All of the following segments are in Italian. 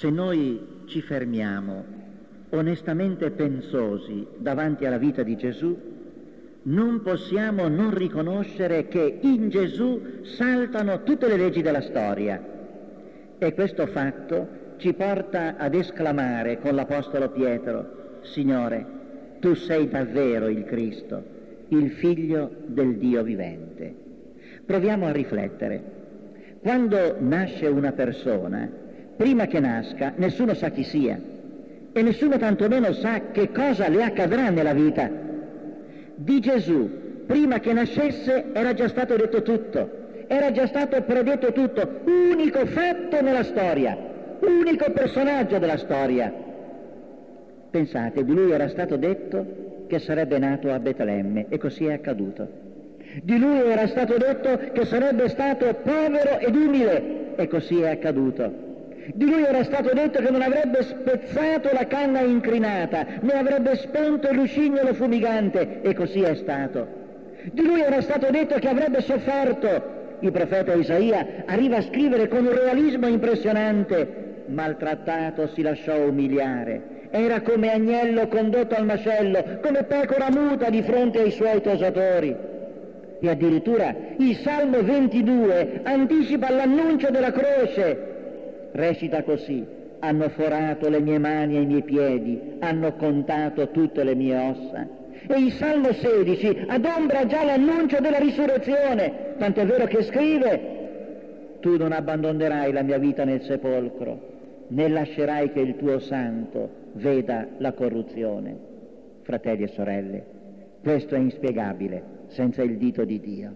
Se noi ci fermiamo onestamente pensosi davanti alla vita di Gesù, non possiamo non riconoscere che in Gesù saltano tutte le leggi della storia. E questo fatto ci porta ad esclamare con l'Apostolo Pietro, Signore, tu sei davvero il Cristo, il Figlio del Dio vivente. Proviamo a riflettere. Quando nasce una persona, prima che nasca, nessuno sa chi sia e nessuno tantomeno sa che cosa le accadrà nella vita. Di Gesù, prima che nascesse, era già stato detto tutto, era già stato predetto tutto, unico fatto nella storia, unico personaggio della storia. Pensate, di lui era stato detto che sarebbe nato a Betlemme e così è accaduto. Di lui era stato detto che sarebbe stato povero ed umile e così è accaduto. Di lui era stato detto che non avrebbe spezzato la canna incrinata, né avrebbe spento il lucignolo fumigante, e così è stato. Di lui era stato detto che avrebbe sofferto. Il profeta Isaia arriva a scrivere con un realismo impressionante. Maltrattato si lasciò umiliare. Era come agnello condotto al macello, come pecora muta di fronte ai suoi tosatori. E addirittura il Salmo 22 anticipa l'annuncio della croce recita così, hanno forato le mie mani e i miei piedi, hanno contato tutte le mie ossa. E il Salmo 16 adombra già l'annuncio della risurrezione, tant'è vero che scrive, tu non abbandonerai la mia vita nel sepolcro, né lascerai che il tuo santo veda la corruzione. Fratelli e sorelle, questo è inspiegabile senza il dito di Dio.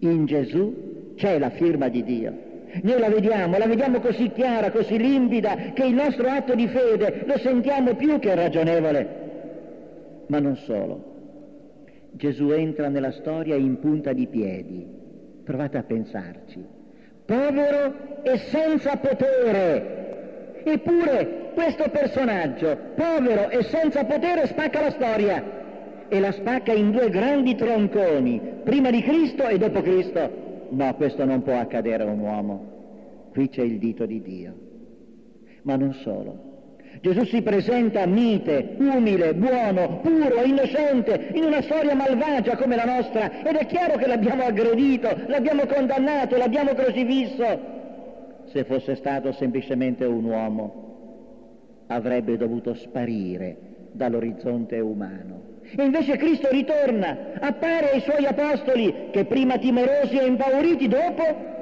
In Gesù c'è la firma di Dio noi la vediamo, la vediamo così chiara, così limpida, che il nostro atto di fede lo sentiamo più che ragionevole. Ma non solo. Gesù entra nella storia in punta di piedi. Provate a pensarci. Povero e senza potere. Eppure questo personaggio, povero e senza potere, spacca la storia e la spacca in due grandi tronconi, prima di Cristo e dopo Cristo. No, questo non può accadere a un uomo. Qui c'è il dito di Dio. Ma non solo. Gesù si presenta mite, umile, buono, puro, innocente, in una storia malvagia come la nostra ed è chiaro che l'abbiamo aggredito, l'abbiamo condannato, l'abbiamo crocifisso. Se fosse stato semplicemente un uomo, avrebbe dovuto sparire dall'orizzonte umano. E invece Cristo ritorna, appare ai suoi apostoli che prima timorosi e impauriti, dopo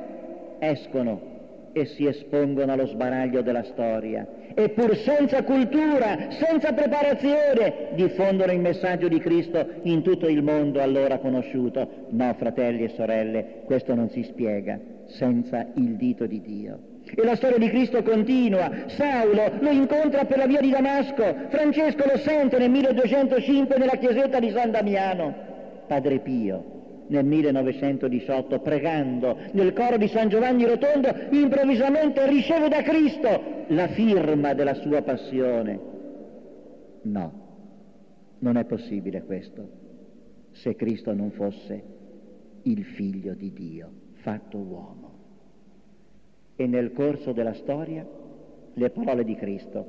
escono e si espongono allo sbaraglio della storia e pur senza cultura, senza preparazione, diffondono il messaggio di Cristo in tutto il mondo allora conosciuto. No, fratelli e sorelle, questo non si spiega senza il dito di Dio. E la storia di Cristo continua. Saulo lo incontra per la via di Damasco, Francesco lo sente nel 1205 nella chiesetta di San Damiano. Padre Pio nel 1918 pregando nel coro di San Giovanni Rotondo improvvisamente riceve da Cristo la firma della sua passione. No, non è possibile questo se Cristo non fosse il figlio di Dio fatto uomo. E nel corso della storia le parole di Cristo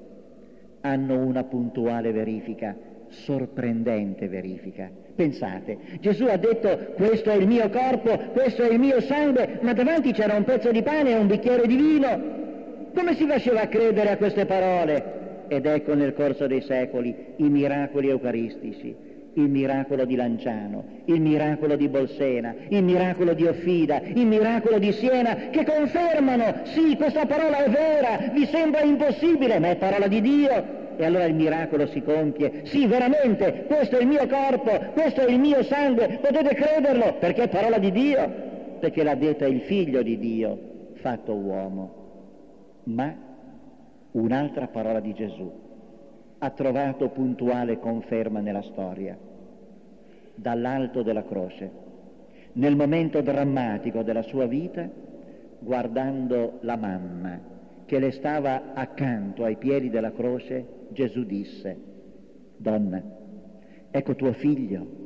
hanno una puntuale verifica, sorprendente verifica. Pensate, Gesù ha detto questo è il mio corpo, questo è il mio sangue, ma davanti c'era un pezzo di pane e un bicchiere di vino. Come si faceva a credere a queste parole? Ed ecco nel corso dei secoli i miracoli eucaristici il miracolo di Lanciano, il miracolo di Bolsena, il miracolo di Offida, il miracolo di Siena, che confermano, sì, questa parola è vera, vi sembra impossibile, ma è parola di Dio. E allora il miracolo si compie. Sì, veramente, questo è il mio corpo, questo è il mio sangue, potete crederlo, perché è parola di Dio, perché l'ha detta il figlio di Dio, fatto uomo. Ma un'altra parola di Gesù ha trovato puntuale conferma nella storia. Dall'alto della croce, nel momento drammatico della sua vita, guardando la mamma che le stava accanto ai piedi della croce, Gesù disse, donna, ecco tuo figlio.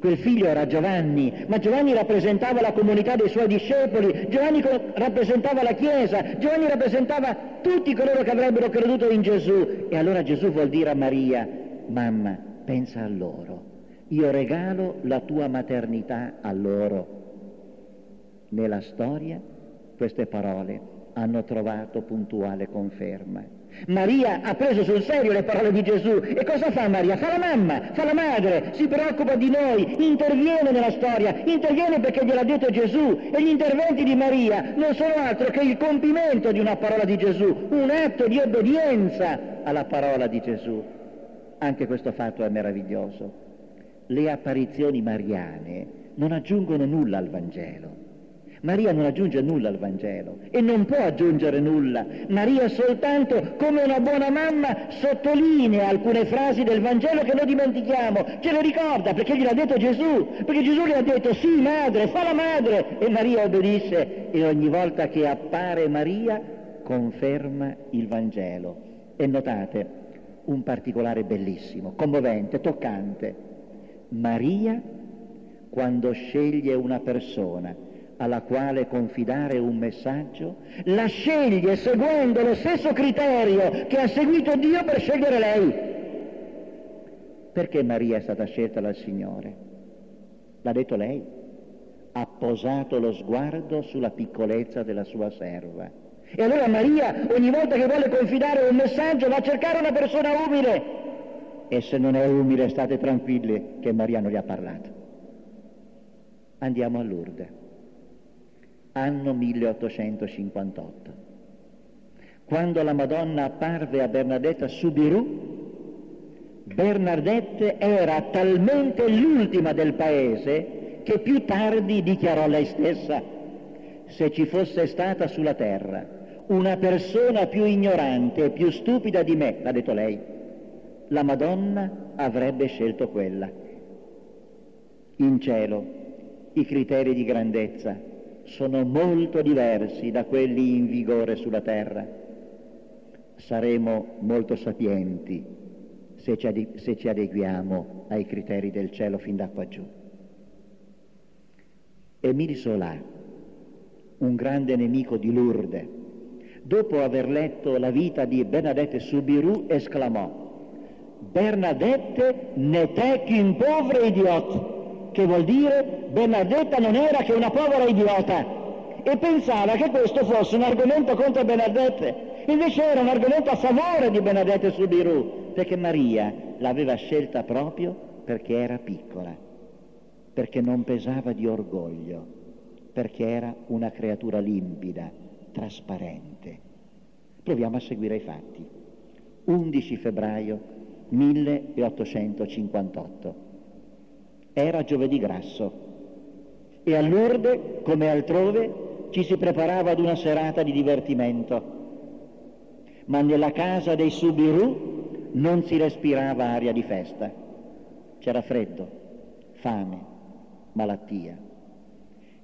Quel figlio era Giovanni, ma Giovanni rappresentava la comunità dei suoi discepoli, Giovanni rappresentava la Chiesa, Giovanni rappresentava tutti coloro che avrebbero creduto in Gesù. E allora Gesù vuol dire a Maria, mamma, pensa a loro, io regalo la tua maternità a loro. Nella storia queste parole hanno trovato puntuale conferma. Maria ha preso sul serio le parole di Gesù e cosa fa Maria? Fa la mamma, fa la madre, si preoccupa di noi, interviene nella storia, interviene perché gliel'ha detto Gesù e gli interventi di Maria non sono altro che il compimento di una parola di Gesù, un atto di obbedienza alla parola di Gesù. Anche questo fatto è meraviglioso. Le apparizioni mariane non aggiungono nulla al Vangelo Maria non aggiunge nulla al Vangelo e non può aggiungere nulla. Maria soltanto, come una buona mamma, sottolinea alcune frasi del Vangelo che noi dimentichiamo, ce le ricorda perché gliel'ha detto Gesù, perché Gesù le ha detto sì madre, fa la madre e Maria obbedisce e ogni volta che appare Maria conferma il Vangelo. E notate un particolare bellissimo, commovente, toccante. Maria, quando sceglie una persona, alla quale confidare un messaggio, la sceglie seguendo lo stesso criterio che ha seguito Dio per scegliere lei. Perché Maria è stata scelta dal Signore? L'ha detto lei. Ha posato lo sguardo sulla piccolezza della sua serva. E allora Maria ogni volta che vuole confidare un messaggio va a cercare una persona umile. E se non è umile state tranquilli che Maria non gli ha parlato. Andiamo a Lourdes anno 1858. Quando la Madonna apparve a Bernadetta Subiru, Bernadette era talmente l'ultima del paese che più tardi dichiarò lei stessa, se ci fosse stata sulla terra una persona più ignorante e più stupida di me, l'ha detto lei, la Madonna avrebbe scelto quella. In cielo i criteri di grandezza sono molto diversi da quelli in vigore sulla terra. Saremo molto sapienti se ci, ade- se ci adeguiamo ai criteri del cielo fin da qua giù. Émile Solà, un grande nemico di Lourdes, dopo aver letto la vita di Bernadette Soubirou, esclamò Bernadette n'était qu'une pauvre idiote che vuol dire Bernardetta non era che una povera idiota e pensava che questo fosse un argomento contro Bernadette, invece era un argomento a favore di Bernadette Subiru, perché Maria l'aveva scelta proprio perché era piccola, perché non pesava di orgoglio, perché era una creatura limpida, trasparente. Proviamo a seguire i fatti. 11 febbraio 1858 era giovedì grasso e a Lourdes, come altrove, ci si preparava ad una serata di divertimento. Ma nella casa dei Subiru non si respirava aria di festa. C'era freddo, fame, malattia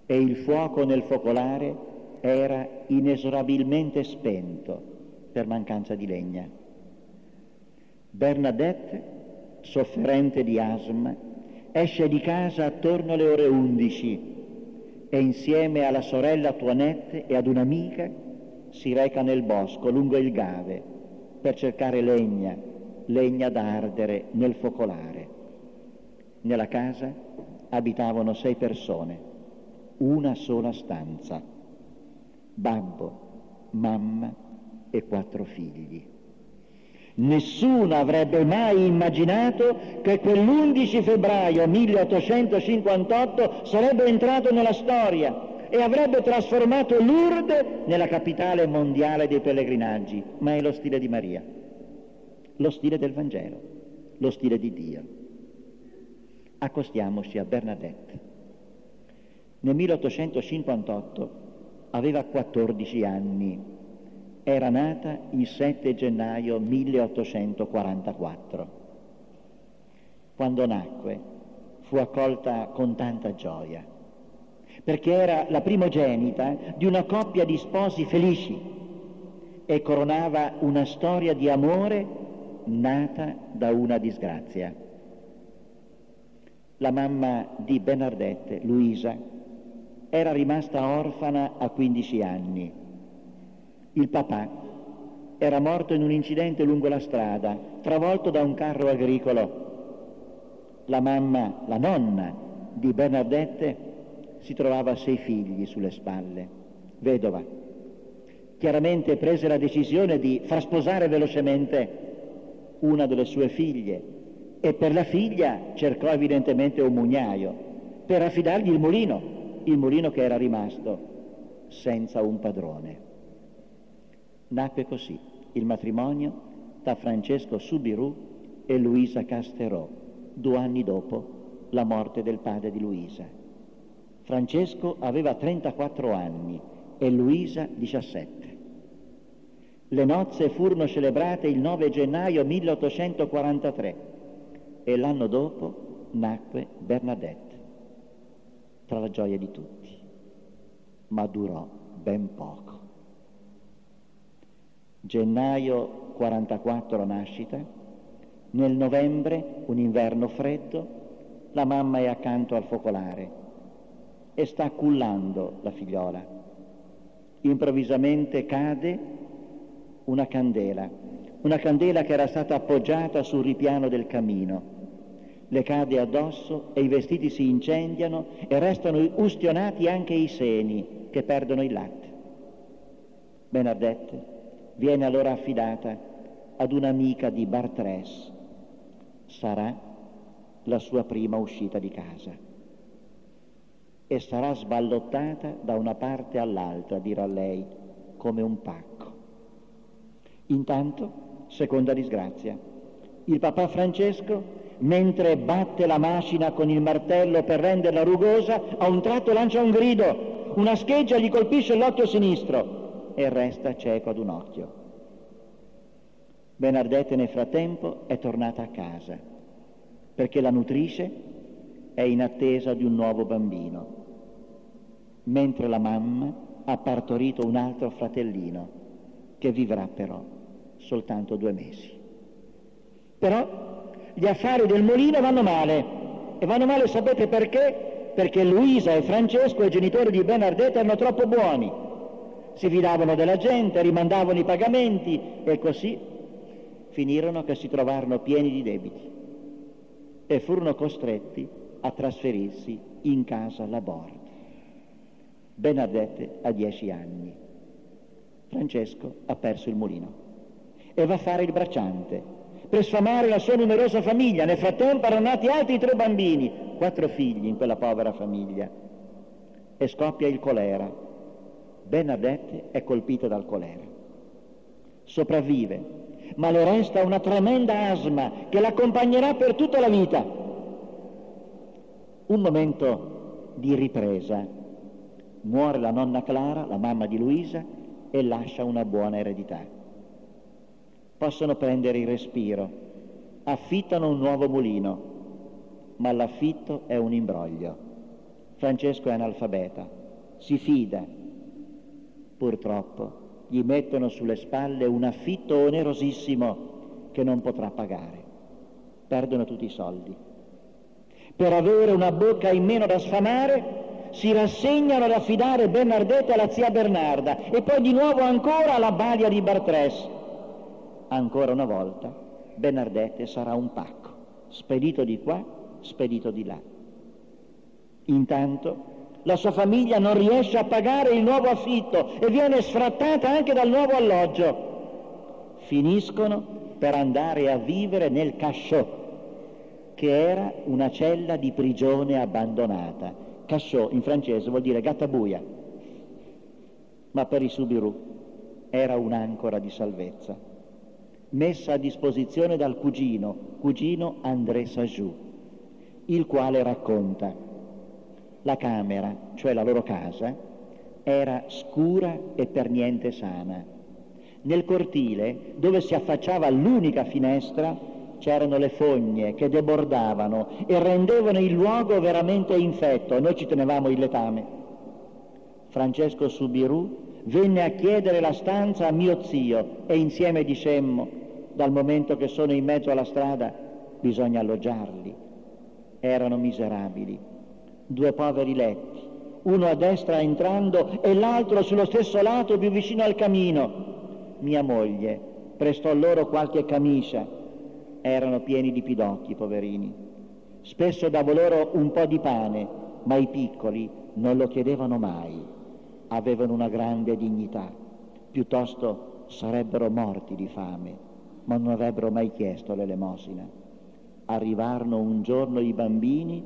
e il fuoco nel focolare era inesorabilmente spento per mancanza di legna. Bernadette, sofferente di asma, esce di casa attorno alle ore 11 e insieme alla sorella Toinette e ad un'amica si reca nel bosco lungo il Gave per cercare legna, legna da ardere nel focolare. Nella casa abitavano sei persone, una sola stanza, babbo, mamma e quattro figli. Nessuno avrebbe mai immaginato che quell'11 febbraio 1858 sarebbe entrato nella storia e avrebbe trasformato Lourdes nella capitale mondiale dei pellegrinaggi, ma è lo stile di Maria, lo stile del Vangelo, lo stile di Dio. Accostiamoci a Bernadette. Nel 1858 aveva 14 anni era nata il 7 gennaio 1844. Quando nacque fu accolta con tanta gioia, perché era la primogenita di una coppia di sposi felici e coronava una storia di amore nata da una disgrazia. la mamma di Bernadette, Luisa, era rimasta orfana a 15 anni. Il papà era morto in un incidente lungo la strada, travolto da un carro agricolo. La mamma, la nonna di Bernadette, si trovava sei figli sulle spalle, vedova. Chiaramente prese la decisione di far sposare velocemente una delle sue figlie e per la figlia cercò evidentemente un mugnaio per affidargli il mulino, il mulino che era rimasto senza un padrone. Nacque così il matrimonio tra Francesco Subiru e Luisa Casterò, due anni dopo la morte del padre di Luisa. Francesco aveva 34 anni e Luisa 17. Le nozze furono celebrate il 9 gennaio 1843 e l'anno dopo nacque Bernadette, tra la gioia di tutti, ma durò ben poco. Gennaio 44 la nascita, nel novembre, un inverno freddo, la mamma è accanto al focolare e sta cullando la figliola. Improvvisamente cade una candela, una candela che era stata appoggiata sul ripiano del camino le cade addosso e i vestiti si incendiano e restano ustionati anche i seni che perdono il latte. Bernadette viene allora affidata ad un'amica di Bartres. Sarà la sua prima uscita di casa e sarà sballottata da una parte all'altra, dirà lei, come un pacco. Intanto, seconda disgrazia, il papà Francesco mentre batte la macina con il martello per renderla rugosa, a un tratto lancia un grido, una scheggia gli colpisce l'occhio sinistro e resta cieco ad un occhio. Bernardette nel frattempo è tornata a casa perché la nutrice è in attesa di un nuovo bambino, mentre la mamma ha partorito un altro fratellino che vivrà però soltanto due mesi. Però gli affari del mulino vanno male. E vanno male sapete perché? Perché Luisa e Francesco, i genitori di Bernardetta, erano troppo buoni. Si fidavano della gente, rimandavano i pagamenti e così finirono che si trovarono pieni di debiti e furono costretti a trasferirsi in casa Laborde. Bernadette ha dieci anni. Francesco ha perso il mulino e va a fare il bracciante per sfamare la sua numerosa famiglia. Nel frattempo erano nati altri tre bambini, quattro figli in quella povera famiglia. E scoppia il colera. Bernadette è colpita dal colera. Sopravvive, ma le resta una tremenda asma che l'accompagnerà per tutta la vita. Un momento di ripresa. Muore la nonna Clara, la mamma di Luisa, e lascia una buona eredità possono prendere il respiro, affittano un nuovo mulino, ma l'affitto è un imbroglio. Francesco è analfabeta, si fida, purtroppo gli mettono sulle spalle un affitto onerosissimo che non potrà pagare. Perdono tutti i soldi. Per avere una bocca in meno da sfamare, si rassegnano ad affidare Bernardetta alla zia Bernarda e poi di nuovo ancora alla balia di Bartres ancora una volta Bernardette sarà un pacco, spedito di qua, spedito di là. Intanto la sua famiglia non riesce a pagare il nuovo affitto e viene sfrattata anche dal nuovo alloggio. Finiscono per andare a vivere nel Cachot, che era una cella di prigione abbandonata. Cachot in francese vuol dire gattabuia, ma per i Subiru era un'ancora di salvezza messa a disposizione dal cugino, cugino André Sajou, il quale racconta la camera, cioè la loro casa, era scura e per niente sana. Nel cortile, dove si affacciava l'unica finestra, c'erano le fogne che debordavano e rendevano il luogo veramente infetto. Noi ci tenevamo il letame. Francesco Subiru venne a chiedere la stanza a mio zio e insieme dicemmo dal momento che sono in mezzo alla strada bisogna alloggiarli. Erano miserabili, due poveri letti, uno a destra entrando e l'altro sullo stesso lato più vicino al camino. Mia moglie prestò loro qualche camicia, erano pieni di pidocchi, poverini. Spesso davo loro un po' di pane, ma i piccoli non lo chiedevano mai, avevano una grande dignità, piuttosto sarebbero morti di fame, ma non avrebbero mai chiesto l'elemosina. Arrivarono un giorno i bambini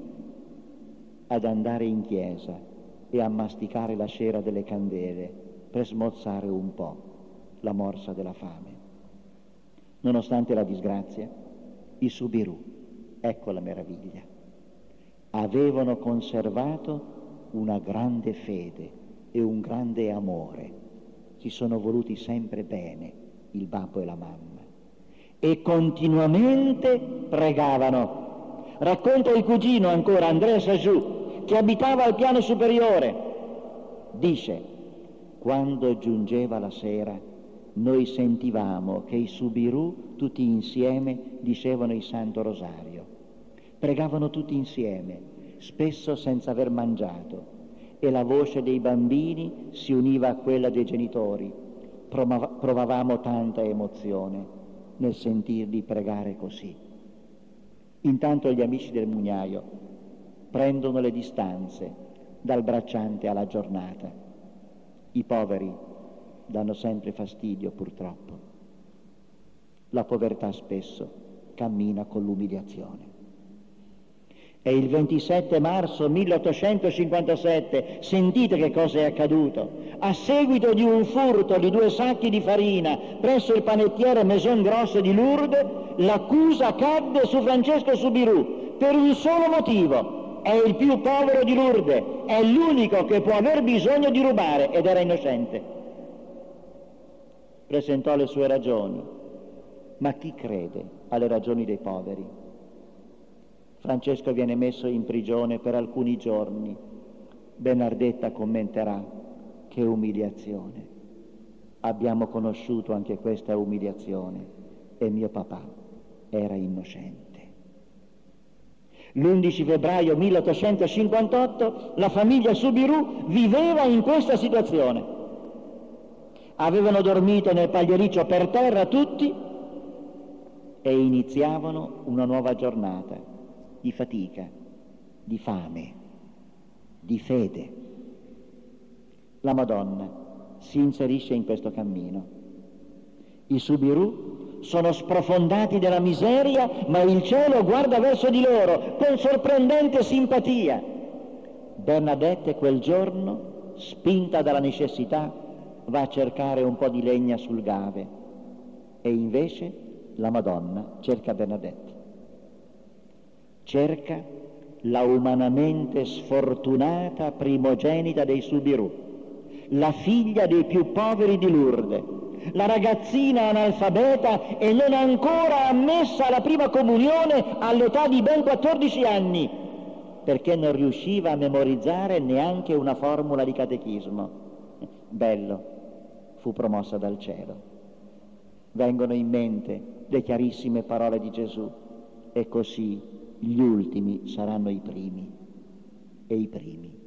ad andare in chiesa e a masticare la cera delle candele per smorzare un po' la morsa della fame. Nonostante la disgrazia, i Subiru, ecco la meraviglia, avevano conservato una grande fede e un grande amore, si sono voluti sempre bene il babbo e la mamma e continuamente pregavano. Racconta il cugino ancora, Andrea Sajou, che abitava al piano superiore. Dice, quando giungeva la sera, noi sentivamo che i Subiru tutti insieme dicevano il Santo Rosario. Pregavano tutti insieme, spesso senza aver mangiato, e la voce dei bambini si univa a quella dei genitori. Provavamo tanta emozione nel sentirli pregare così. Intanto gli amici del mugnaio prendono le distanze dal bracciante alla giornata. I poveri danno sempre fastidio purtroppo. La povertà spesso cammina con l'umiliazione. È il 27 marzo 1857, sentite che cosa è accaduto. A seguito di un furto di due sacchi di farina presso il panettiere Maison Grosse di Lourdes, l'accusa cadde su Francesco Subiru per un solo motivo. È il più povero di Lourdes, è l'unico che può aver bisogno di rubare ed era innocente. Presentò le sue ragioni, ma chi crede alle ragioni dei poveri? Francesco viene messo in prigione per alcuni giorni. Bernardetta commenterà che umiliazione. Abbiamo conosciuto anche questa umiliazione e mio papà era innocente. L'11 febbraio 1858 la famiglia Subiru viveva in questa situazione. Avevano dormito nel pagliericcio per terra tutti e iniziavano una nuova giornata di fatica, di fame, di fede. La Madonna si inserisce in questo cammino. I Subiru sono sprofondati della miseria, ma il cielo guarda verso di loro con sorprendente simpatia. Bernadette quel giorno, spinta dalla necessità, va a cercare un po' di legna sul gave e invece la Madonna cerca Bernadette cerca la umanamente sfortunata primogenita dei Subiru, la figlia dei più poveri di Lourdes, la ragazzina analfabeta e non ancora ammessa alla prima comunione all'età di ben 14 anni, perché non riusciva a memorizzare neanche una formula di catechismo. Bello, fu promossa dal cielo. Vengono in mente le chiarissime parole di Gesù e così gli ultimi saranno i primi e i primi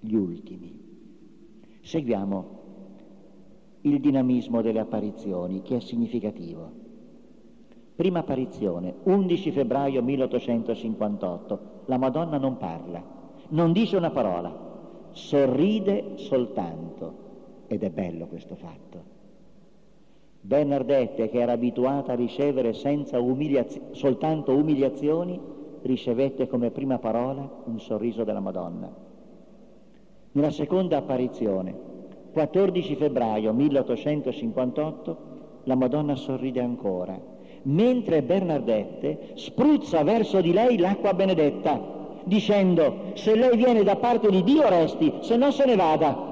gli ultimi. Seguiamo il dinamismo delle apparizioni che è significativo. Prima apparizione, 11 febbraio 1858, la Madonna non parla, non dice una parola, sorride soltanto ed è bello questo fatto. Bernardette, che era abituata a ricevere umiliaz- soltanto umiliazioni, ricevette come prima parola un sorriso della Madonna. Nella seconda apparizione, 14 febbraio 1858, la Madonna sorride ancora, mentre Bernardette spruzza verso di lei l'acqua benedetta, dicendo se lei viene da parte di Dio resti, se no se ne vada.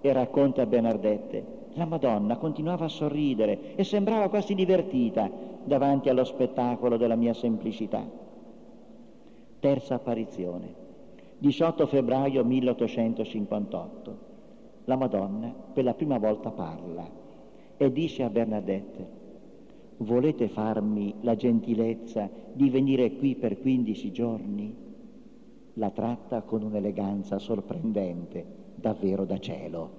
E racconta Bernardette, la Madonna continuava a sorridere e sembrava quasi divertita davanti allo spettacolo della mia semplicità. Terza apparizione, 18 febbraio 1858. La Madonna per la prima volta parla e dice a Bernadette, volete farmi la gentilezza di venire qui per 15 giorni? La tratta con un'eleganza sorprendente, davvero da cielo.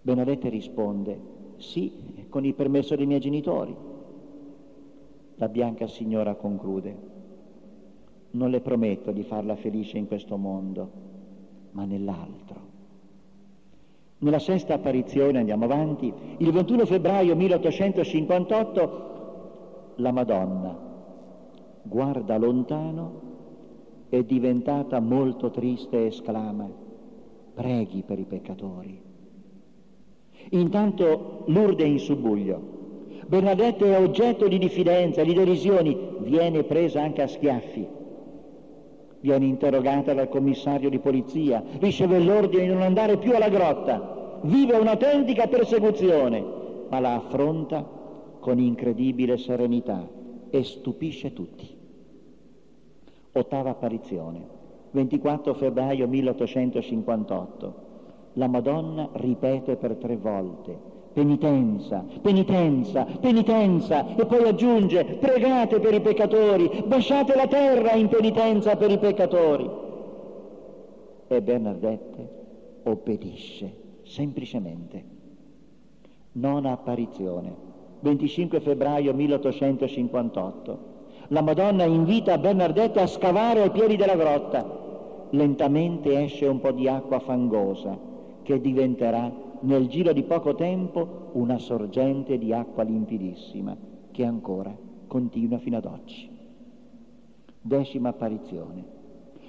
Benedetta risponde, sì, con il permesso dei miei genitori. La bianca signora conclude, non le prometto di farla felice in questo mondo, ma nell'altro. Nella sesta apparizione, andiamo avanti, il 21 febbraio 1858 la Madonna guarda lontano, è diventata molto triste e esclama, preghi per i peccatori. Intanto Lourdes in subbuglio, Bernadette è oggetto di diffidenza, di derisioni, viene presa anche a schiaffi viene interrogata dal commissario di polizia, riceve l'ordine di non andare più alla grotta, vive un'autentica persecuzione, ma la affronta con incredibile serenità e stupisce tutti. Ottava apparizione, 24 febbraio 1858. La Madonna ripete per tre volte penitenza, penitenza, penitenza e poi aggiunge pregate per i peccatori, basciate la terra in penitenza per i peccatori. E Bernardette obbedisce semplicemente. Nona apparizione, 25 febbraio 1858. La Madonna invita Bernardette a scavare ai piedi della grotta. Lentamente esce un po' di acqua fangosa che diventerà nel giro di poco tempo una sorgente di acqua limpidissima che ancora continua fino ad oggi. Decima apparizione.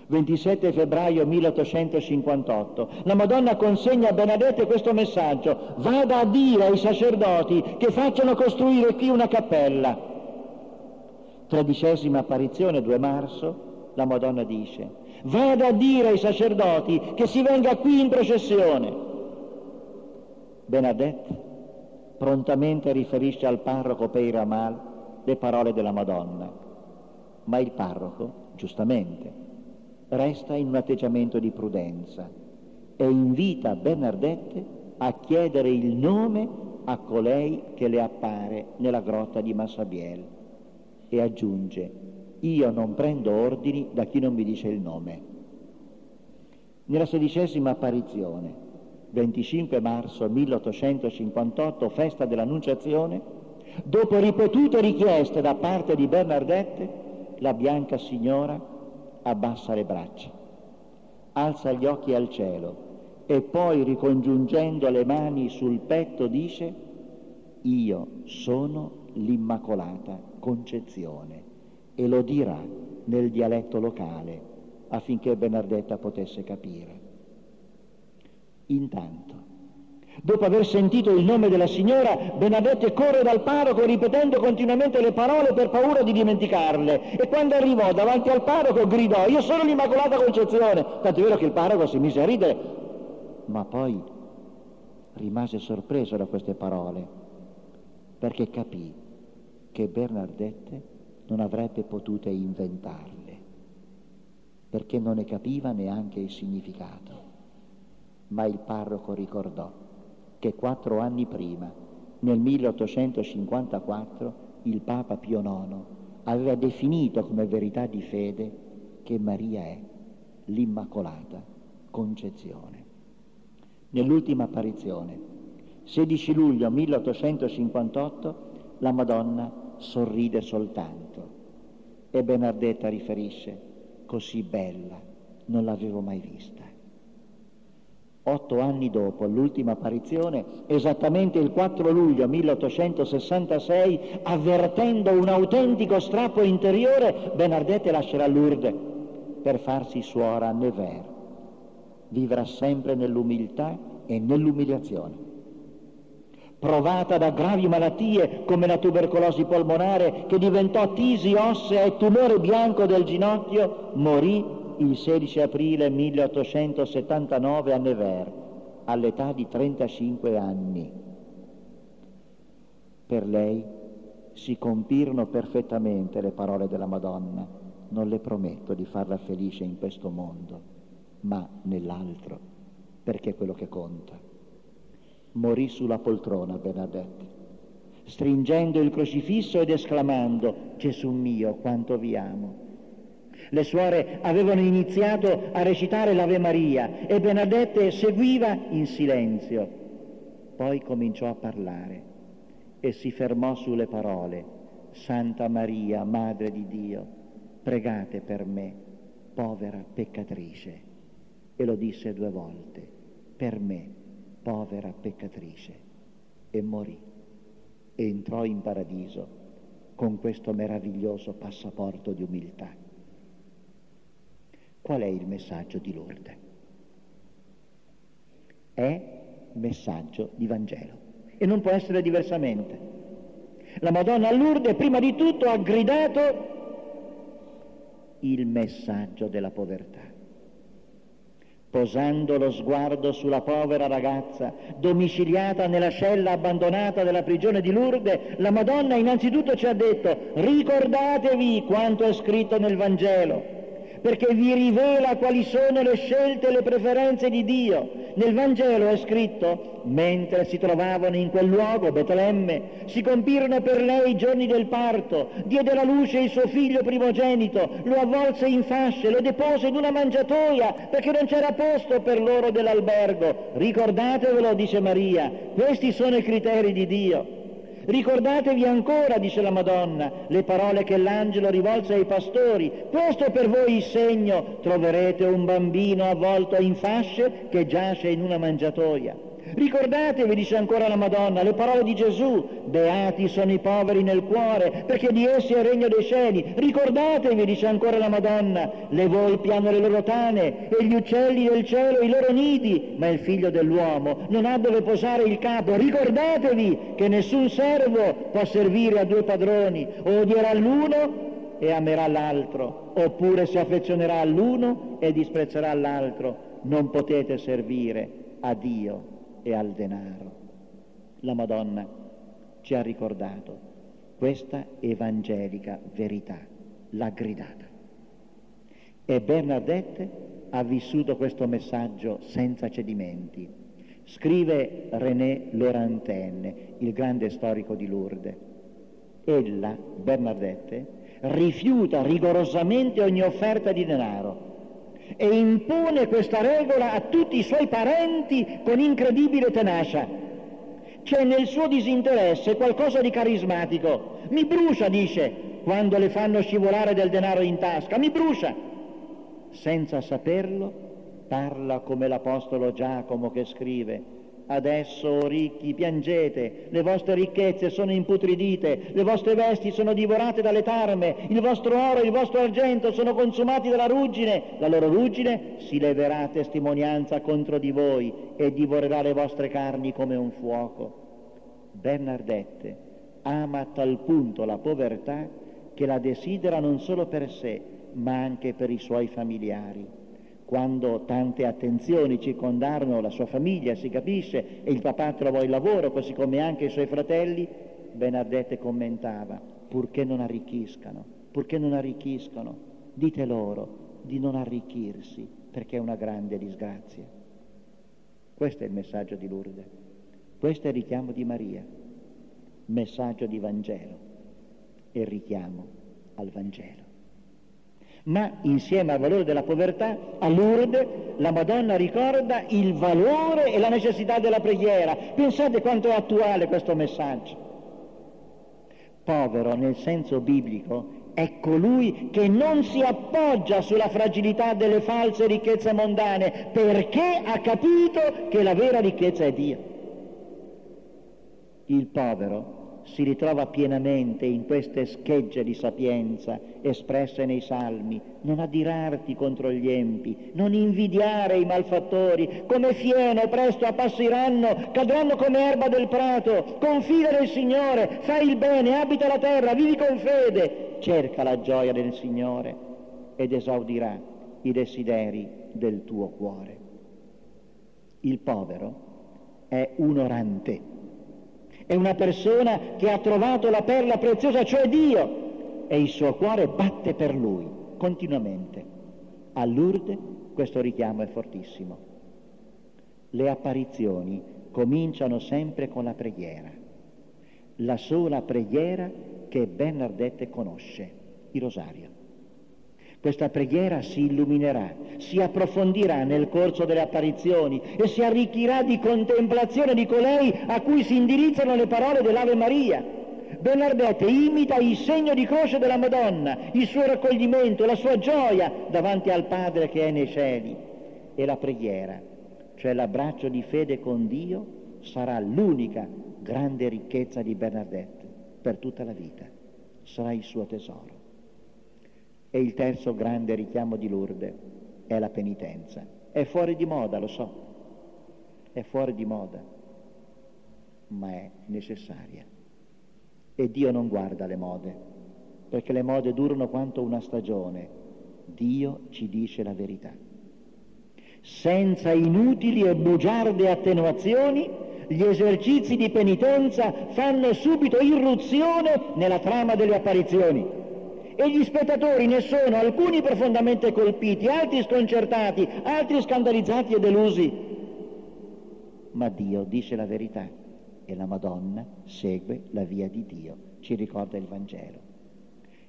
27 febbraio 1858, la Madonna consegna a Benedette questo messaggio, vada a dire ai sacerdoti che facciano costruire qui una cappella. Tredicesima apparizione, 2 marzo, la Madonna dice, vada a dire ai sacerdoti che si venga qui in processione. Benedette prontamente riferisce al parroco Peiramal le parole della Madonna, ma il parroco, giustamente, resta in un atteggiamento di prudenza e invita Bernardette a chiedere il nome a colei che le appare nella grotta di Massabiel e aggiunge io non prendo ordini da chi non mi dice il nome. Nella sedicesima apparizione 25 marzo 1858, festa dell'Annunciazione, dopo ripetute richieste da parte di Bernardette, la bianca signora abbassa le braccia, alza gli occhi al cielo e poi ricongiungendo le mani sul petto dice io sono l'Immacolata Concezione e lo dirà nel dialetto locale affinché Bernardetta potesse capire. Intanto, dopo aver sentito il nome della signora, Benedette corre dal parroco ripetendo continuamente le parole per paura di dimenticarle. E quando arrivò davanti al parroco gridò io sono l'Immacolata Concezione, tanto è vero che il parroco si mise a ridere, ma poi rimase sorpreso da queste parole perché capì che Bernardette non avrebbe potute inventarle, perché non ne capiva neanche il significato ma il parroco ricordò che quattro anni prima, nel 1854, il Papa Pio IX aveva definito come verità di fede che Maria è l'Immacolata Concezione. Nell'ultima apparizione, 16 luglio 1858, la Madonna sorride soltanto e Bernardetta riferisce, così bella non l'avevo mai vista. Otto anni dopo l'ultima apparizione, esattamente il 4 luglio 1866, avvertendo un autentico strappo interiore, Bernardette lascerà Lourdes per farsi suora a Nevers. Vivrà sempre nell'umiltà e nell'umiliazione. Provata da gravi malattie come la tubercolosi polmonare che diventò tisi ossea e tumore bianco del ginocchio, morì il 16 aprile 1879 a Nevers, all'età di 35 anni. Per lei si compirono perfettamente le parole della Madonna. Non le prometto di farla felice in questo mondo, ma nell'altro, perché è quello che conta. Morì sulla poltrona Bernadette, stringendo il crocifisso ed esclamando Gesù mio, quanto vi amo. Le suore avevano iniziato a recitare l'Ave Maria e Bernadette seguiva in silenzio. Poi cominciò a parlare e si fermò sulle parole Santa Maria, Madre di Dio, pregate per me, povera peccatrice. E lo disse due volte, per me, povera peccatrice. E morì. E entrò in paradiso con questo meraviglioso passaporto di umiltà. Qual è il messaggio di Lourdes? È messaggio di Vangelo e non può essere diversamente. La Madonna Lourdes prima di tutto ha gridato il messaggio della povertà. Posando lo sguardo sulla povera ragazza, domiciliata nella cella abbandonata della prigione di Lourdes, la Madonna innanzitutto ci ha detto ricordatevi quanto è scritto nel Vangelo perché vi rivela quali sono le scelte e le preferenze di Dio. Nel Vangelo è scritto, mentre si trovavano in quel luogo, Betlemme, si compirono per lei i giorni del parto, diede alla luce il suo figlio primogenito, lo avvolse in fasce, lo depose in una mangiatoia, perché non c'era posto per loro dell'albergo. Ricordatevelo, dice Maria, questi sono i criteri di Dio. Ricordatevi ancora, dice la Madonna, le parole che l'angelo rivolse ai pastori. Questo è per voi il segno, troverete un bambino avvolto in fasce che giace in una mangiatoia. Ricordatevi, dice ancora la Madonna, le parole di Gesù, beati sono i poveri nel cuore, perché di essi è il regno dei cieli. Ricordatevi, dice ancora la Madonna, le volpi hanno le loro tane e gli uccelli del cielo i loro nidi, ma il figlio dell'uomo non ha dove posare il capo. Ricordatevi che nessun servo può servire a due padroni, odierà l'uno e amerà l'altro, oppure si affezionerà all'uno e disprezzerà l'altro. Non potete servire a Dio e al denaro. La Madonna ci ha ricordato questa evangelica verità, l'ha gridata. E Bernadette ha vissuto questo messaggio senza cedimenti. Scrive René Laurentin, il grande storico di Lourdes. Ella, Bernadette, rifiuta rigorosamente ogni offerta di denaro e impone questa regola a tutti i suoi parenti con incredibile tenacia. C'è nel suo disinteresse qualcosa di carismatico. Mi brucia, dice, quando le fanno scivolare del denaro in tasca, mi brucia. Senza saperlo, parla come l'Apostolo Giacomo che scrive, Adesso, ricchi, piangete, le vostre ricchezze sono imputridite, le vostre vesti sono divorate dalle tarme, il vostro oro e il vostro argento sono consumati dalla ruggine, la loro ruggine si leverà testimonianza contro di voi e divorerà le vostre carni come un fuoco. Bernardette ama a tal punto la povertà che la desidera non solo per sé, ma anche per i suoi familiari quando tante attenzioni circondarono la sua famiglia, si capisce, e il papà trovò il lavoro, così come anche i suoi fratelli, Bernadette commentava, purché non arricchiscano, purché non arricchiscono, dite loro di non arricchirsi, perché è una grande disgrazia. Questo è il messaggio di Lourdes, questo è il richiamo di Maria, messaggio di Vangelo e richiamo al Vangelo ma insieme al valore della povertà, a Lourdes la Madonna ricorda il valore e la necessità della preghiera. Pensate quanto è attuale questo messaggio. Povero nel senso biblico è colui che non si appoggia sulla fragilità delle false ricchezze mondane perché ha capito che la vera ricchezza è Dio. Il povero si ritrova pienamente in queste schegge di sapienza espresse nei salmi. Non adirarti contro gli empi, non invidiare i malfattori, come fieno presto appassiranno, cadranno come erba del prato. Confida nel Signore, fai il bene, abita la terra, vivi con fede. Cerca la gioia del Signore ed esaudirà i desideri del tuo cuore. Il povero è un orante è una persona che ha trovato la perla preziosa, cioè Dio, e il suo cuore batte per lui continuamente. A Lourdes questo richiamo è fortissimo. Le apparizioni cominciano sempre con la preghiera. la sola preghiera che Bernardette conosce, il rosario. Questa preghiera si illuminerà, si approfondirà nel corso delle apparizioni e si arricchirà di contemplazione di colei a cui si indirizzano le parole dell'Ave Maria. Bernardette imita il segno di croce della Madonna, il suo raccoglimento, la sua gioia davanti al Padre che è nei cieli. E la preghiera, cioè l'abbraccio di fede con Dio, sarà l'unica grande ricchezza di Bernardette per tutta la vita. Sarà il suo tesoro. E il terzo grande richiamo di Lourdes è la penitenza. È fuori di moda, lo so, è fuori di moda, ma è necessaria. E Dio non guarda le mode, perché le mode durano quanto una stagione. Dio ci dice la verità. Senza inutili e bugiarde attenuazioni, gli esercizi di penitenza fanno subito irruzione nella trama delle apparizioni e gli spettatori ne sono alcuni profondamente colpiti, altri sconcertati, altri scandalizzati e delusi. Ma Dio dice la verità e la Madonna segue la via di Dio, ci ricorda il Vangelo.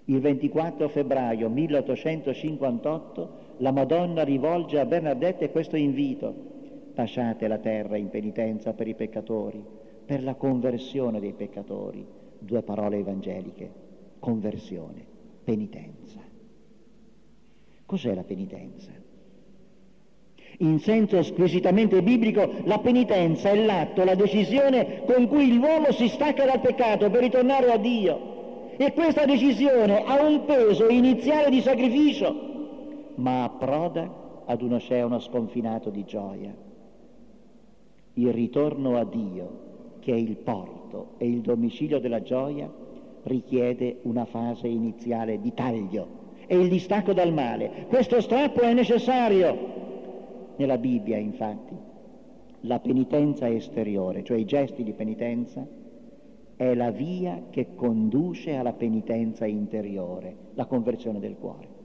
Il 24 febbraio 1858 la Madonna rivolge a Bernadette questo invito. Lasciate la terra in penitenza per i peccatori, per la conversione dei peccatori. Due parole evangeliche, conversione penitenza. Cos'è la penitenza? In senso squisitamente biblico, la penitenza è l'atto, la decisione con cui l'uomo si stacca dal peccato per ritornare a Dio. E questa decisione ha un peso iniziale di sacrificio, ma approda ad un oceano sconfinato di gioia. Il ritorno a Dio, che è il porto e il domicilio della gioia, richiede una fase iniziale di taglio e il distacco dal male. Questo strappo è necessario. Nella Bibbia, infatti, la penitenza esteriore, cioè i gesti di penitenza, è la via che conduce alla penitenza interiore, la conversione del cuore.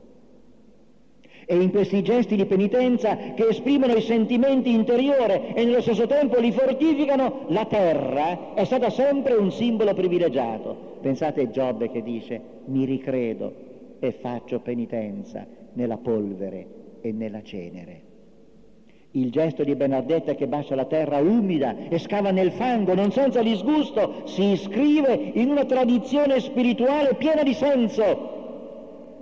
E in questi gesti di penitenza che esprimono i sentimenti interiori e nello stesso tempo li fortificano, la terra è stata sempre un simbolo privilegiato. Pensate a Giobbe che dice mi ricredo e faccio penitenza nella polvere e nella cenere. Il gesto di Bernardetta che bacia la terra umida e scava nel fango, non senza disgusto, si iscrive in una tradizione spirituale piena di senso,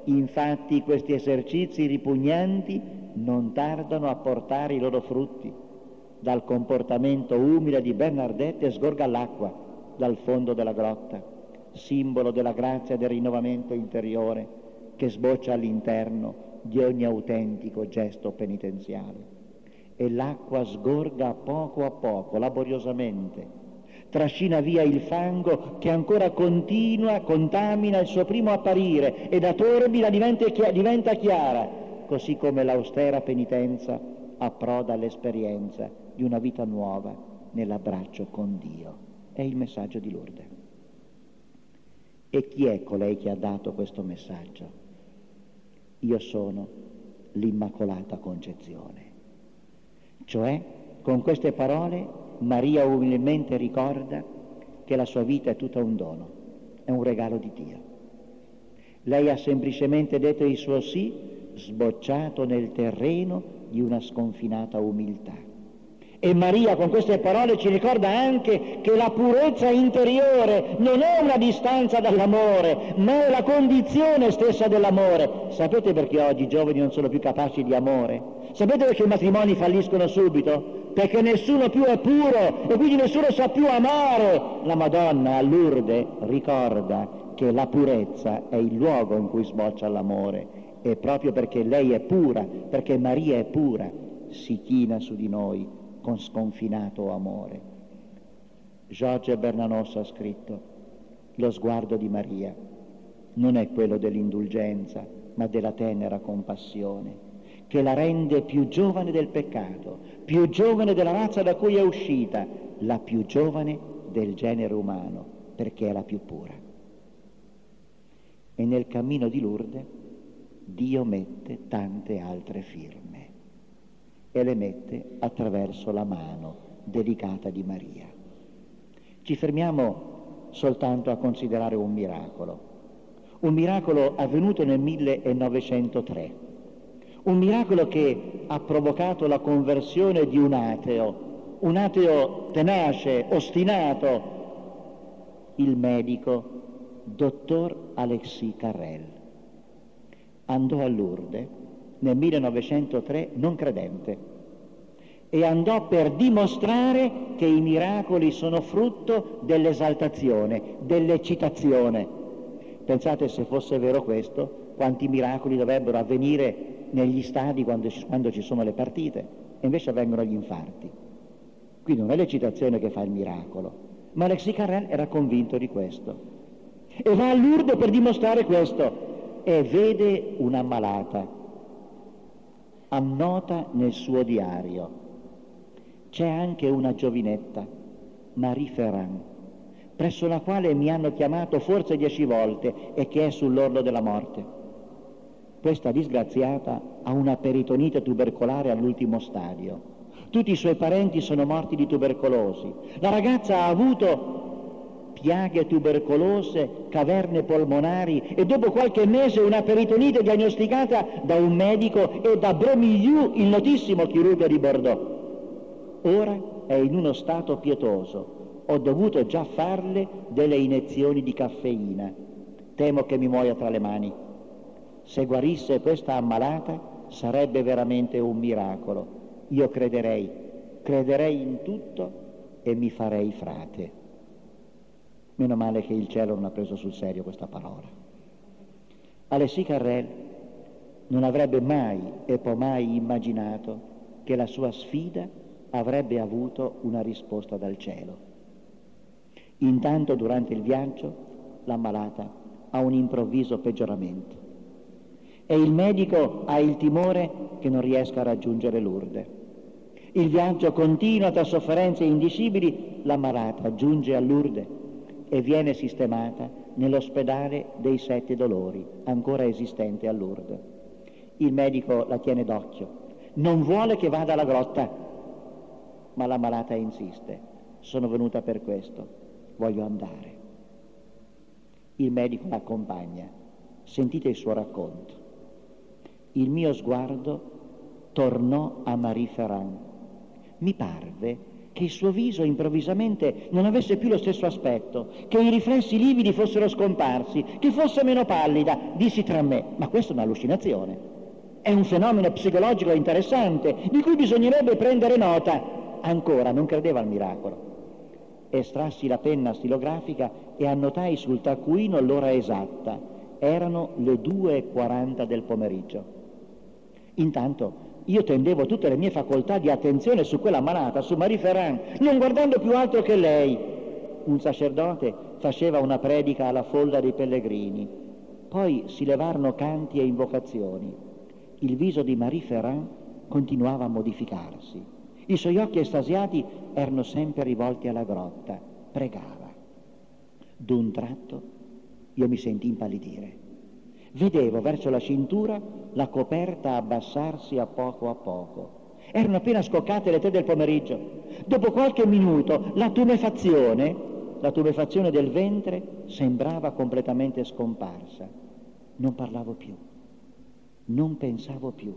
Infatti questi esercizi ripugnanti non tardano a portare i loro frutti. Dal comportamento umile di Bernardette sgorga l'acqua dal fondo della grotta, simbolo della grazia del rinnovamento interiore che sboccia all'interno di ogni autentico gesto penitenziale. E l'acqua sgorga poco a poco, laboriosamente, trascina via il fango che ancora continua, contamina il suo primo apparire e da torbida diventa chiara, così come l'austera penitenza approda all'esperienza di una vita nuova nell'abbraccio con Dio. È il messaggio di Lourdes. E chi è colei che ha dato questo messaggio? Io sono l'Immacolata Concezione. Cioè, con queste parole Maria umilmente ricorda che la sua vita è tutta un dono, è un regalo di Dio. Lei ha semplicemente detto il suo sì, sbocciato nel terreno di una sconfinata umiltà. E Maria con queste parole ci ricorda anche che la purezza interiore non è una distanza dall'amore, ma è la condizione stessa dell'amore. Sapete perché oggi i giovani non sono più capaci di amore? Sapete perché i matrimoni falliscono subito? Perché nessuno più è puro e quindi nessuno sa più amare. La Madonna a Lourdes ricorda che la purezza è il luogo in cui sboccia l'amore e proprio perché lei è pura, perché Maria è pura, si china su di noi con sconfinato amore. Giorgio Bernanos ha scritto, lo sguardo di Maria non è quello dell'indulgenza, ma della tenera compassione che la rende più giovane del peccato, più giovane della razza da cui è uscita, la più giovane del genere umano, perché è la più pura. E nel cammino di Lourdes Dio mette tante altre firme e le mette attraverso la mano delicata di Maria. Ci fermiamo soltanto a considerare un miracolo. Un miracolo avvenuto nel 1903, un miracolo che ha provocato la conversione di un ateo, un ateo tenace, ostinato, il medico dottor Alexis Carrel. Andò a Lourdes nel 1903 non credente e andò per dimostrare che i miracoli sono frutto dell'esaltazione, dell'eccitazione. Pensate se fosse vero questo, quanti miracoli dovrebbero avvenire negli stadi quando ci, quando ci sono le partite, e invece avvengono gli infarti. Quindi non è l'eccitazione che fa il miracolo, ma Alexis Carrel era convinto di questo. E va a Lourdes per dimostrare questo e vede una malata, annota nel suo diario. C'è anche una giovinetta, Marie Ferrand, presso la quale mi hanno chiamato forse dieci volte e che è sull'orlo della morte. Questa disgraziata ha una peritonite tubercolare all'ultimo stadio tutti i suoi parenti sono morti di tubercolosi. La ragazza ha avuto piaghe tubercolose, caverne polmonari e dopo qualche mese una peritonite diagnosticata da un medico e da Bromiliou, il notissimo chirurgo di Bordeaux. Ora è in uno stato pietoso. Ho dovuto già farle delle iniezioni di caffeina. Temo che mi muoia tra le mani. Se guarisse questa ammalata sarebbe veramente un miracolo io crederei, crederei in tutto e mi farei frate. Meno male che il cielo non ha preso sul serio questa parola. Alessi Carrel non avrebbe mai e poi mai immaginato che la sua sfida avrebbe avuto una risposta dal cielo. Intanto durante il viaggio l'ammalata ha un improvviso peggioramento e il medico ha il timore che non riesca a raggiungere Lourdes. Il viaggio continua tra sofferenze indicibili, la malata giunge a Lourdes e viene sistemata nell'ospedale dei Sette Dolori, ancora esistente a Lourdes. Il medico la tiene d'occhio, non vuole che vada alla grotta, ma la malata insiste, sono venuta per questo, voglio andare. Il medico la accompagna, sentite il suo racconto. Il mio sguardo tornò a Marie Ferrand mi parve che il suo viso improvvisamente non avesse più lo stesso aspetto, che i riflessi lividi fossero scomparsi, che fosse meno pallida. Dissi tra me, ma questa è un'allucinazione. È un fenomeno psicologico interessante, di cui bisognerebbe prendere nota. Ancora non credeva al miracolo. Estrassi la penna stilografica e annotai sul taccuino l'ora esatta. Erano le 2.40 del pomeriggio. Intanto io tendevo tutte le mie facoltà di attenzione su quella malata, su Marie Ferrand, non guardando più altro che lei. Un sacerdote faceva una predica alla folla dei pellegrini, poi si levarono canti e invocazioni. Il viso di Marie Ferrand continuava a modificarsi. I suoi occhi estasiati erano sempre rivolti alla grotta, pregava. D'un tratto io mi sentì impallidire. Vedevo verso la cintura la coperta abbassarsi a poco a poco. Erano appena scoccate le tre del pomeriggio. Dopo qualche minuto la tumefazione, la tumefazione del ventre sembrava completamente scomparsa. Non parlavo più, non pensavo più.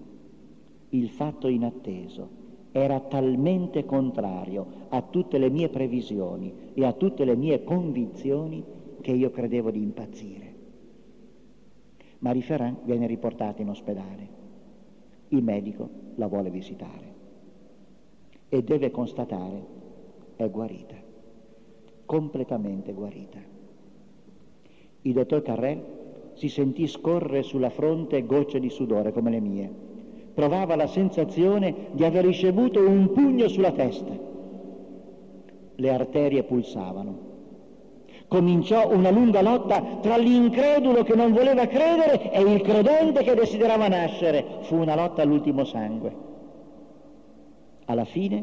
Il fatto inatteso era talmente contrario a tutte le mie previsioni e a tutte le mie convinzioni che io credevo di impazzire. Marie Ferrand viene riportata in ospedale. Il medico la vuole visitare e deve constatare è guarita, completamente guarita. Il dottor Carrel si sentì scorrere sulla fronte gocce di sudore come le mie. Provava la sensazione di aver ricevuto un pugno sulla testa. Le arterie pulsavano Cominciò una lunga lotta tra l'incredulo che non voleva credere e il credente che desiderava nascere. Fu una lotta all'ultimo sangue. Alla fine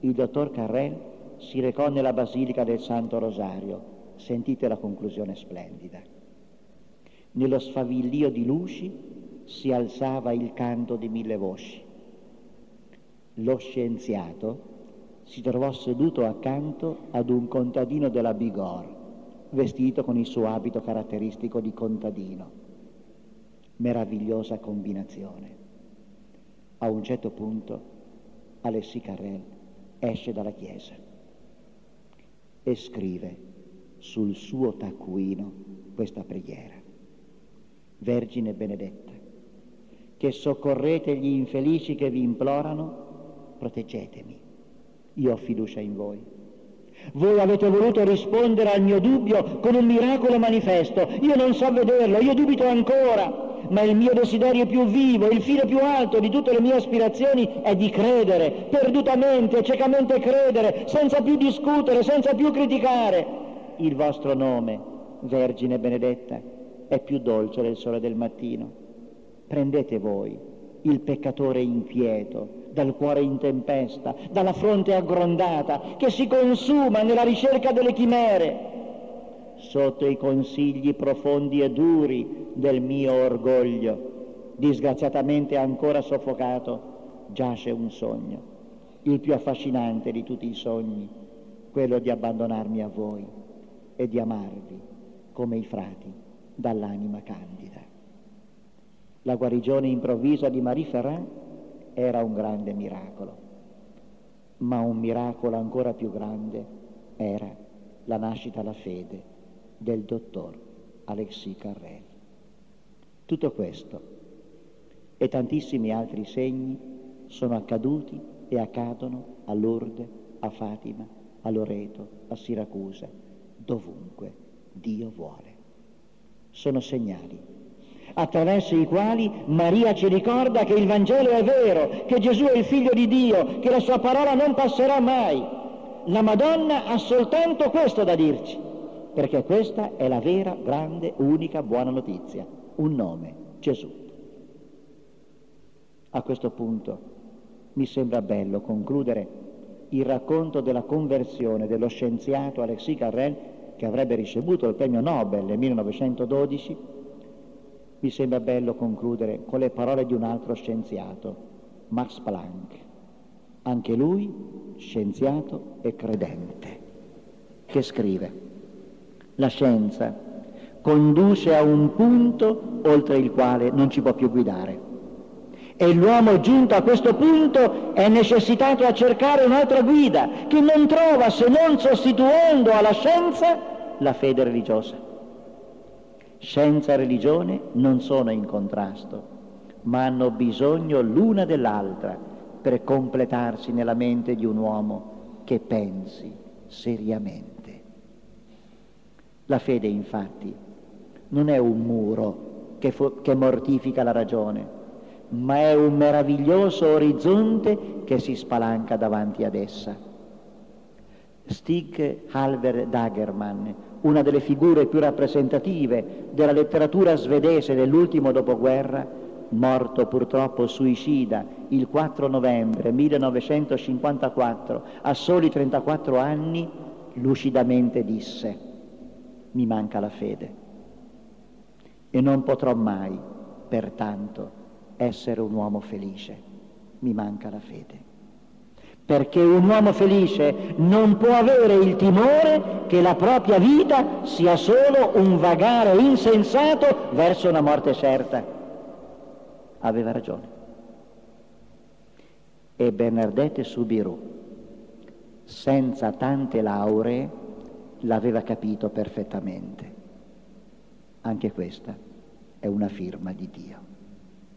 il dottor Carrel si recò nella basilica del Santo Rosario. Sentite la conclusione splendida. Nello sfavillio di luci si alzava il canto di mille voci. Lo scienziato si trovò seduto accanto ad un contadino della Bigorre vestito con il suo abito caratteristico di contadino. Meravigliosa combinazione. A un certo punto Alessi Carrel esce dalla chiesa e scrive sul suo taccuino questa preghiera. Vergine benedetta, che soccorrete gli infelici che vi implorano, proteggetemi. Io ho fiducia in voi. Voi avete voluto rispondere al mio dubbio con un miracolo manifesto. Io non so vederlo, io dubito ancora, ma il mio desiderio più vivo, il fine più alto di tutte le mie aspirazioni è di credere, perdutamente, ciecamente credere, senza più discutere, senza più criticare. Il vostro nome, Vergine benedetta, è più dolce del sole del mattino. Prendete voi il peccatore inquieto, dal cuore in tempesta, dalla fronte aggrondata, che si consuma nella ricerca delle chimere, sotto i consigli profondi e duri del mio orgoglio, disgraziatamente ancora soffocato, giace un sogno, il più affascinante di tutti i sogni, quello di abbandonarmi a voi e di amarvi come i frati dall'anima candida. La guarigione improvvisa di Marie Ferrand era un grande miracolo, ma un miracolo ancora più grande era la nascita alla fede del dottor Alexis Carrel. Tutto questo e tantissimi altri segni sono accaduti e accadono a Lourdes, a Fatima, a Loreto, a Siracusa, dovunque Dio vuole sono segnali attraverso i quali Maria ci ricorda che il Vangelo è vero, che Gesù è il figlio di Dio, che la sua parola non passerà mai. La Madonna ha soltanto questo da dirci, perché questa è la vera, grande, unica buona notizia, un nome, Gesù. A questo punto mi sembra bello concludere il racconto della conversione dello scienziato Alexis Carrel che avrebbe ricevuto il premio Nobel nel 1912, mi sembra bello concludere con le parole di un altro scienziato, Max Planck, anche lui scienziato e credente, che scrive, la scienza conduce a un punto oltre il quale non ci può più guidare. E l'uomo giunto a questo punto è necessitato a cercare un'altra guida che non trova se non sostituendo alla scienza la fede religiosa. Scienza e religione non sono in contrasto, ma hanno bisogno l'una dell'altra per completarsi nella mente di un uomo che pensi seriamente. La fede infatti non è un muro che, fu- che mortifica la ragione, ma è un meraviglioso orizzonte che si spalanca davanti ad essa. Stig Halver Dagerman, una delle figure più rappresentative della letteratura svedese dell'ultimo dopoguerra, morto purtroppo suicida il 4 novembre 1954 a soli 34 anni, lucidamente disse, mi manca la fede. E non potrò mai, pertanto, essere un uomo felice, mi manca la fede perché un uomo felice non può avere il timore che la propria vita sia solo un vagare insensato verso una morte certa. Aveva ragione. E Bernardette Subiru, senza tante lauree, l'aveva capito perfettamente. Anche questa è una firma di Dio.